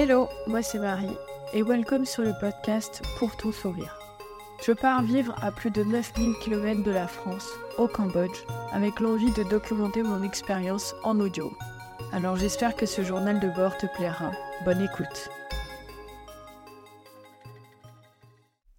Hello, moi c'est Marie et welcome sur le podcast Pour ton sourire. Je pars vivre à plus de 9000 km de la France, au Cambodge, avec l'envie de documenter mon expérience en audio. Alors j'espère que ce journal de bord te plaira. Bonne écoute.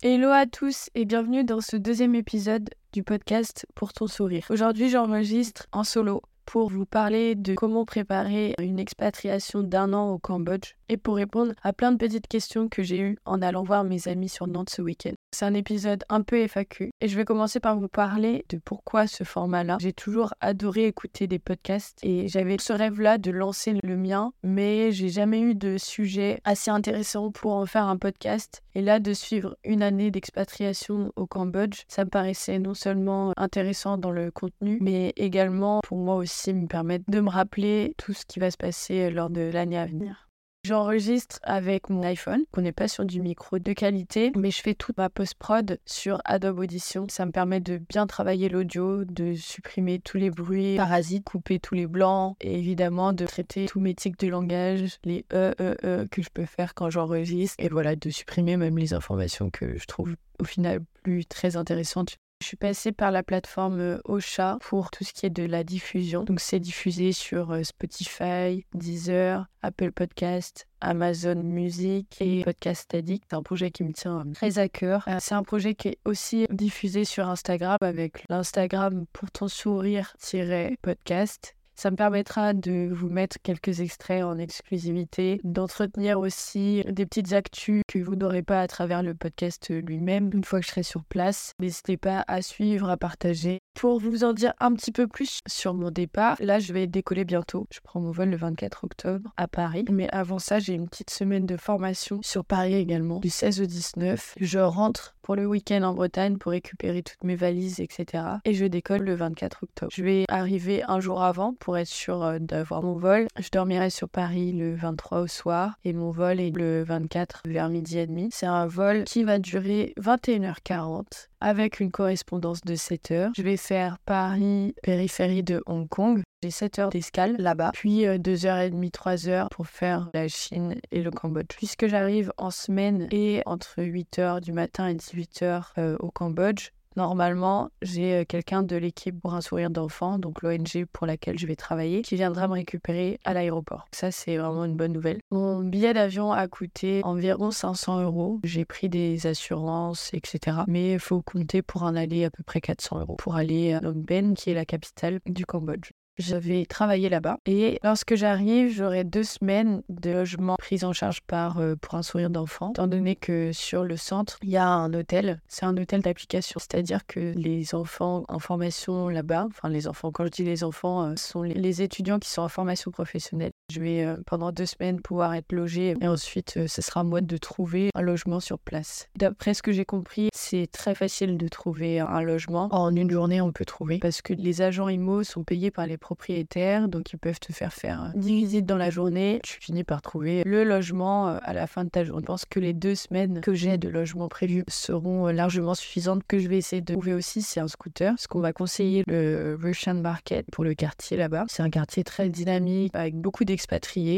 Hello à tous et bienvenue dans ce deuxième épisode du podcast Pour ton sourire. Aujourd'hui j'enregistre en solo pour vous parler de comment préparer une expatriation d'un an au Cambodge et pour répondre à plein de petites questions que j'ai eues en allant voir mes amis sur Nantes ce week-end. C'est un épisode un peu FAQ et je vais commencer par vous parler de pourquoi ce format-là. J'ai toujours adoré écouter des podcasts et j'avais ce rêve-là de lancer le mien, mais j'ai jamais eu de sujet assez intéressant pour en faire un podcast. Et là, de suivre une année d'expatriation au Cambodge, ça me paraissait non seulement intéressant dans le contenu, mais également pour moi aussi me permettre de me rappeler tout ce qui va se passer lors de l'année à venir. J'enregistre avec mon iPhone, qu'on n'est pas sur du micro de qualité, mais je fais toute ma post-prod sur Adobe Audition. Ça me permet de bien travailler l'audio, de supprimer tous les bruits parasites, couper tous les blancs et évidemment de traiter tous mes tics de langage, les E, E, E que je peux faire quand j'enregistre et voilà, de supprimer même les informations que je trouve au final plus très intéressantes je suis passée par la plateforme euh, Ocha pour tout ce qui est de la diffusion. Donc c'est diffusé sur euh, Spotify, Deezer, Apple Podcast, Amazon Music et Podcast Addict. C'est un projet qui me tient euh, très à cœur. C'est un projet qui est aussi diffusé sur Instagram avec l'Instagram pour ton sourire-podcast ça me permettra de vous mettre quelques extraits en exclusivité, d'entretenir aussi des petites actus que vous n'aurez pas à travers le podcast lui-même une fois que je serai sur place. N'hésitez pas à suivre, à partager. Pour vous en dire un petit peu plus sur mon départ, là je vais décoller bientôt. Je prends mon vol le 24 octobre à Paris. Mais avant ça, j'ai une petite semaine de formation sur Paris également, du 16 au 19. Je rentre pour le week-end en Bretagne pour récupérer toutes mes valises, etc. Et je décolle le 24 octobre. Je vais arriver un jour avant pour être sûr euh, d'avoir mon vol. Je dormirai sur Paris le 23 au soir et mon vol est le 24 vers midi et demi. C'est un vol qui va durer 21h40 avec une correspondance de 7 heures. Je vais faire Paris, périphérie de Hong Kong. J'ai 7 heures d'escale là-bas, puis 2h30, euh, 3 heures pour faire la Chine et le Cambodge. Puisque j'arrive en semaine et entre 8h du matin et 18h euh, au Cambodge, Normalement, j'ai euh, quelqu'un de l'équipe pour un sourire d'enfant, donc l'ONG pour laquelle je vais travailler, qui viendra me récupérer à l'aéroport. Ça, c'est vraiment une bonne nouvelle. Mon billet d'avion a coûté environ 500 euros. J'ai pris des assurances, etc. Mais il faut compter pour en aller à peu près 400 euros pour aller à Phnom Penh, qui est la capitale du Cambodge je vais travailler là-bas. Et lorsque j'arrive, j'aurai deux semaines de logement pris en charge par euh, pour un sourire d'enfant, étant donné que sur le centre, il y a un hôtel. C'est un hôtel d'application, c'est-à-dire que les enfants en formation là-bas, enfin les enfants, quand je dis les enfants, euh, sont les étudiants qui sont en formation professionnelle. Je vais euh, pendant deux semaines pouvoir être logé et ensuite ce sera à moi de trouver un logement sur place. D'après ce que j'ai compris, c'est très facile de trouver un logement. En une journée, on peut trouver parce que les agents IMO sont payés par les propriétaires, donc ils peuvent te faire faire 10 visites dans la journée. Tu finis par trouver le logement euh, à la fin de ta journée. Je pense que les deux semaines que j'ai de logement prévu seront euh, largement suffisantes. Que je vais essayer de trouver aussi, c'est un scooter, parce qu'on va conseiller le Russian Market pour le quartier là-bas. C'est un quartier très dynamique avec beaucoup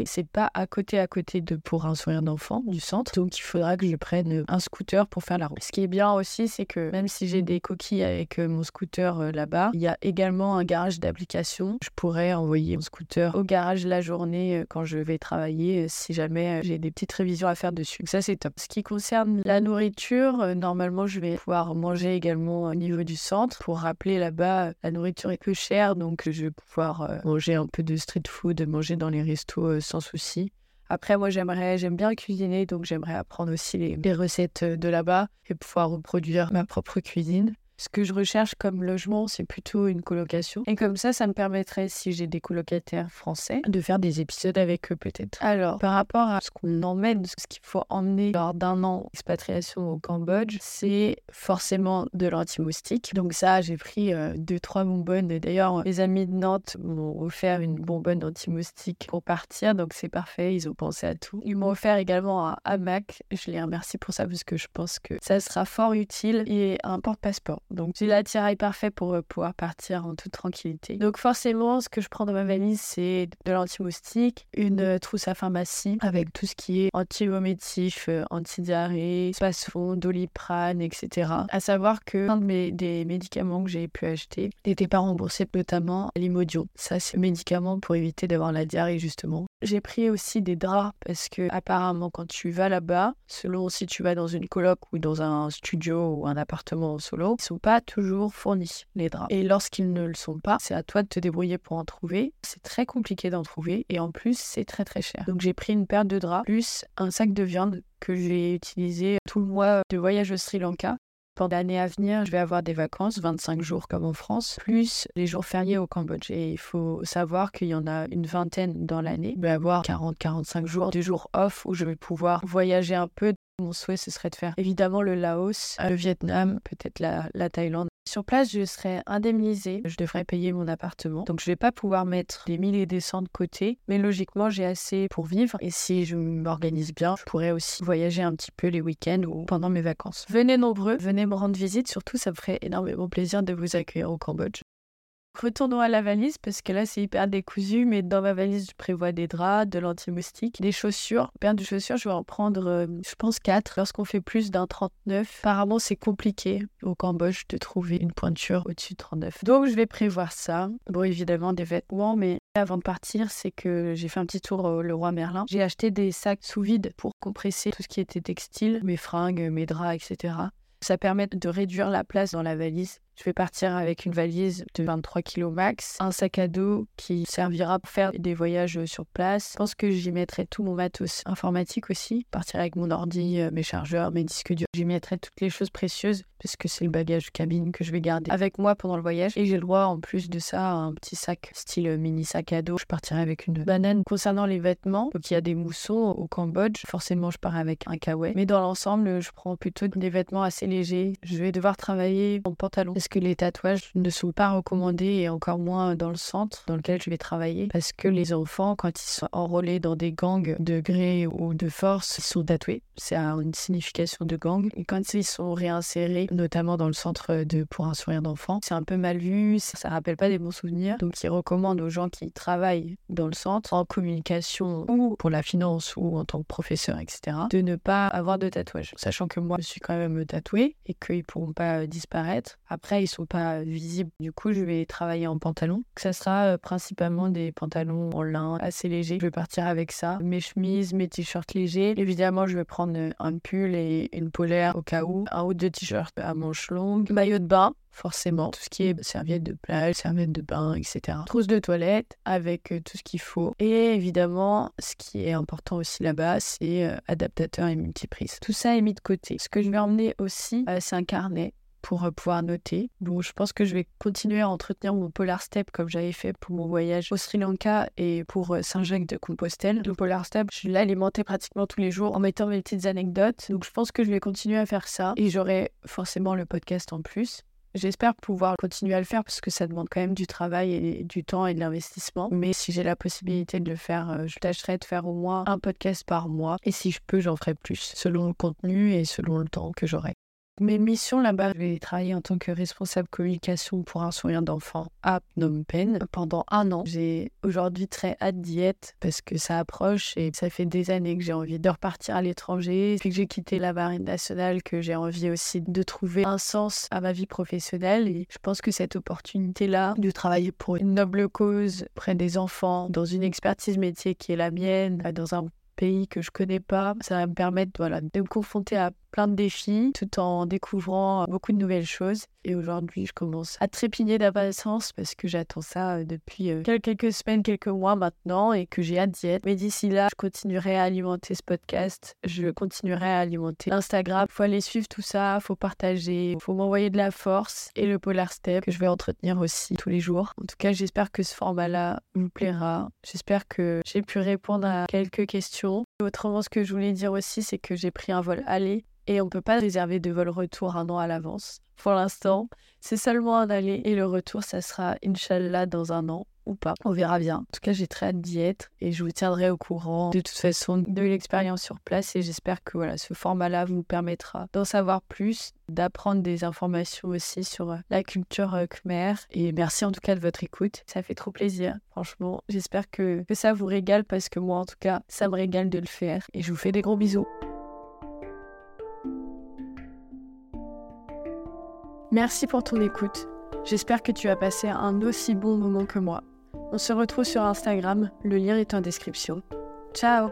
C'est pas à côté à côté de pour un sourire d'enfant du centre, donc il faudra que je prenne un scooter pour faire la route. Ce qui est bien aussi, c'est que même si j'ai des coquilles avec euh, mon scooter là-bas, il y a également un garage d'application je pourrais envoyer mon scooter au garage la journée euh, quand je vais travailler euh, si jamais euh, j'ai des petites révisions à faire dessus. ça, c'est top. Ce qui concerne la nourriture, normalement, je vais pouvoir manger également au niveau du centre. Pour rappeler là-bas, la nourriture est peu chère, donc je vais pouvoir manger un peu de street food, manger dans les restos sans souci. Après, moi, j'aimerais, j'aime bien cuisiner, donc j'aimerais apprendre aussi les recettes de là-bas et pouvoir reproduire ma propre cuisine. Ce que je recherche comme logement, c'est plutôt une colocation. Et comme ça, ça me permettrait, si j'ai des colocataires français, de faire des épisodes avec eux peut-être. Alors, par rapport à ce qu'on emmène, ce qu'il faut emmener lors d'un an d'expatriation au Cambodge, c'est forcément de l'anti-moustique. Donc ça, j'ai pris euh, deux, trois bonbonnes. D'ailleurs, mes amis de Nantes m'ont offert une bonbonne anti-moustique pour partir. Donc c'est parfait, ils ont pensé à tout. Ils m'ont offert également un hamac. Je les remercie pour ça parce que je pense que ça sera fort utile et un porte-passeport. Donc j'ai l'attirail parfait pour euh, pouvoir partir en toute tranquillité. Donc forcément, ce que je prends dans ma valise, c'est de l'anti-moustique, une euh, trousse à pharmacie avec tout ce qui est anti-vomitif, euh, anti-diarrhée, spasfon, doliprane, etc. À savoir que un de mes, des médicaments que j'ai pu acheter n'était pas remboursé, notamment l'Imodium. Ça, c'est un médicament pour éviter d'avoir la diarrhée, justement. J'ai pris aussi des draps parce que apparemment quand tu vas là-bas, selon si tu vas dans une coloc ou dans un studio ou un appartement en solo, ils sont pas toujours fournis les draps. Et lorsqu'ils ne le sont pas, c'est à toi de te débrouiller pour en trouver. C'est très compliqué d'en trouver et en plus c'est très très cher. Donc j'ai pris une paire de draps plus un sac de viande que j'ai utilisé tout le mois de voyage au Sri Lanka pendant l'année à venir, je vais avoir des vacances, 25 jours comme en France, plus les jours fériés au Cambodge. Et il faut savoir qu'il y en a une vingtaine dans l'année. Je vais avoir 40-45 jours de jours off où je vais pouvoir voyager un peu. Mon souhait, ce serait de faire évidemment le Laos, le Vietnam, peut-être la, la Thaïlande. Sur place, je serai indemnisée. Je devrais payer mon appartement. Donc, je vais pas pouvoir mettre des milliers et des cents de côté. Mais logiquement, j'ai assez pour vivre. Et si je m'organise bien, je pourrais aussi voyager un petit peu les week-ends ou pendant mes vacances. Venez nombreux, venez me rendre visite. Surtout, ça me ferait énormément plaisir de vous accueillir au Cambodge. Retournons à la valise parce que là c'est hyper décousu, mais dans ma valise je prévois des draps, de l'anti-moustique, des chaussures. Paire de chaussures, je vais en prendre, euh, je pense, 4. Lorsqu'on fait plus d'un 39, apparemment c'est compliqué au Cambodge de trouver une pointure au-dessus de 39. Donc je vais prévoir ça. Bon, évidemment des vêtements, mais avant de partir, c'est que j'ai fait un petit tour au Leroy Merlin. J'ai acheté des sacs sous vide pour compresser tout ce qui était textile, mes fringues, mes draps, etc. Ça permet de réduire la place dans la valise je vais partir avec une valise de 23 kg max, un sac à dos qui servira pour faire des voyages sur place. Je pense que j'y mettrai tout mon matos informatique aussi. Je partirai avec mon ordi, euh, mes chargeurs, mes disques durs. J'y mettrai toutes les choses précieuses parce que c'est le bagage cabine que je vais garder avec moi pendant le voyage. Et j'ai le droit en plus de ça à un petit sac style mini sac à dos. Je partirai avec une banane. Concernant les vêtements, il y a des moussons au Cambodge. Forcément, je pars avec un kawaii. Mais dans l'ensemble, je prends plutôt des vêtements assez légers. Je vais devoir travailler en pantalon que les tatouages ne sont pas recommandés et encore moins dans le centre dans lequel je vais travailler parce que les enfants, quand ils sont enrôlés dans des gangs de gré ou de force, ils sont tatoués. C'est une signification de gang. Et quand ils sont réinsérés, notamment dans le centre de pour un sourire d'enfant, c'est un peu mal vu, ça rappelle pas des bons souvenirs. Donc ils recommandent aux gens qui travaillent dans le centre en communication ou pour la finance ou en tant que professeur, etc., de ne pas avoir de tatouage. Sachant que moi, je suis quand même tatouée et qu'ils pourront pas disparaître. Après, ils sont pas visibles. Du coup, je vais travailler en pantalon. Ça sera euh, principalement des pantalons en lin assez légers. Je vais partir avec ça. Mes chemises, mes t-shirts légers. Évidemment, je vais prendre euh, un pull et une polaire au cas où. Un ou deux t-shirts à manches longues. Maillot de bain forcément. Tout ce qui est serviette de plage, serviette de bain, etc. Trousse de toilette avec euh, tout ce qu'il faut. Et évidemment, ce qui est important aussi là-bas, c'est adaptateur et multiprise. Tout ça est mis de côté. Ce que je vais emmener aussi, c'est un carnet pour euh, pouvoir noter. Bon, je pense que je vais continuer à entretenir mon Polar Step comme j'avais fait pour mon voyage au Sri Lanka et pour euh, Saint-Jacques de Compostelle. Le Polar Step, je l'alimentais pratiquement tous les jours en mettant mes petites anecdotes. Donc je pense que je vais continuer à faire ça et j'aurai forcément le podcast en plus. J'espère pouvoir continuer à le faire parce que ça demande quand même du travail et du temps et de l'investissement. Mais si j'ai la possibilité de le faire, euh, je tâcherai de faire au moins un podcast par mois. Et si je peux, j'en ferai plus, selon le contenu et selon le temps que j'aurai. Mes missions là-bas, je vais travailler en tant que responsable communication pour un sourire d'enfant à Phnom Penh pendant un an. J'ai aujourd'hui très hâte d'y être parce que ça approche et ça fait des années que j'ai envie de repartir à l'étranger. Depuis que j'ai quitté la marine nationale, que j'ai envie aussi de trouver un sens à ma vie professionnelle. Et je pense que cette opportunité-là de travailler pour une noble cause près des enfants, dans une expertise métier qui est la mienne, dans un pays que je connais pas, ça va me permettre de me confronter à plein de défis tout en découvrant beaucoup de nouvelles choses. Et aujourd'hui, je commence à trépigner d'impatience parce que j'attends ça euh, depuis euh, quelques semaines, quelques mois maintenant et que j'ai hâte d'y être. Mais d'ici là, je continuerai à alimenter ce podcast. Je continuerai à alimenter l'Instagram. Faut aller suivre tout ça, faut partager, faut m'envoyer de la force et le Polar Step que je vais entretenir aussi tous les jours. En tout cas, j'espère que ce format-là vous plaira. J'espère que j'ai pu répondre à quelques questions. Autrement, ce que je voulais dire aussi, c'est que j'ai pris un vol aller et on ne peut pas réserver de vol retour un an à l'avance. Pour l'instant, c'est seulement un aller et le retour, ça sera Inch'Allah dans un an ou pas. On verra bien. En tout cas, j'ai très hâte d'y être et je vous tiendrai au courant de toute façon de l'expérience sur place et j'espère que voilà, ce format-là vous permettra d'en savoir plus, d'apprendre des informations aussi sur euh, la culture euh, khmer et merci en tout cas de votre écoute. Ça fait trop plaisir. Franchement, j'espère que, que ça vous régale parce que moi en tout cas, ça me régale de le faire et je vous fais des gros bisous. Merci pour ton écoute. J'espère que tu as passé un aussi bon moment que moi. On se retrouve sur Instagram, le lien est en description. Ciao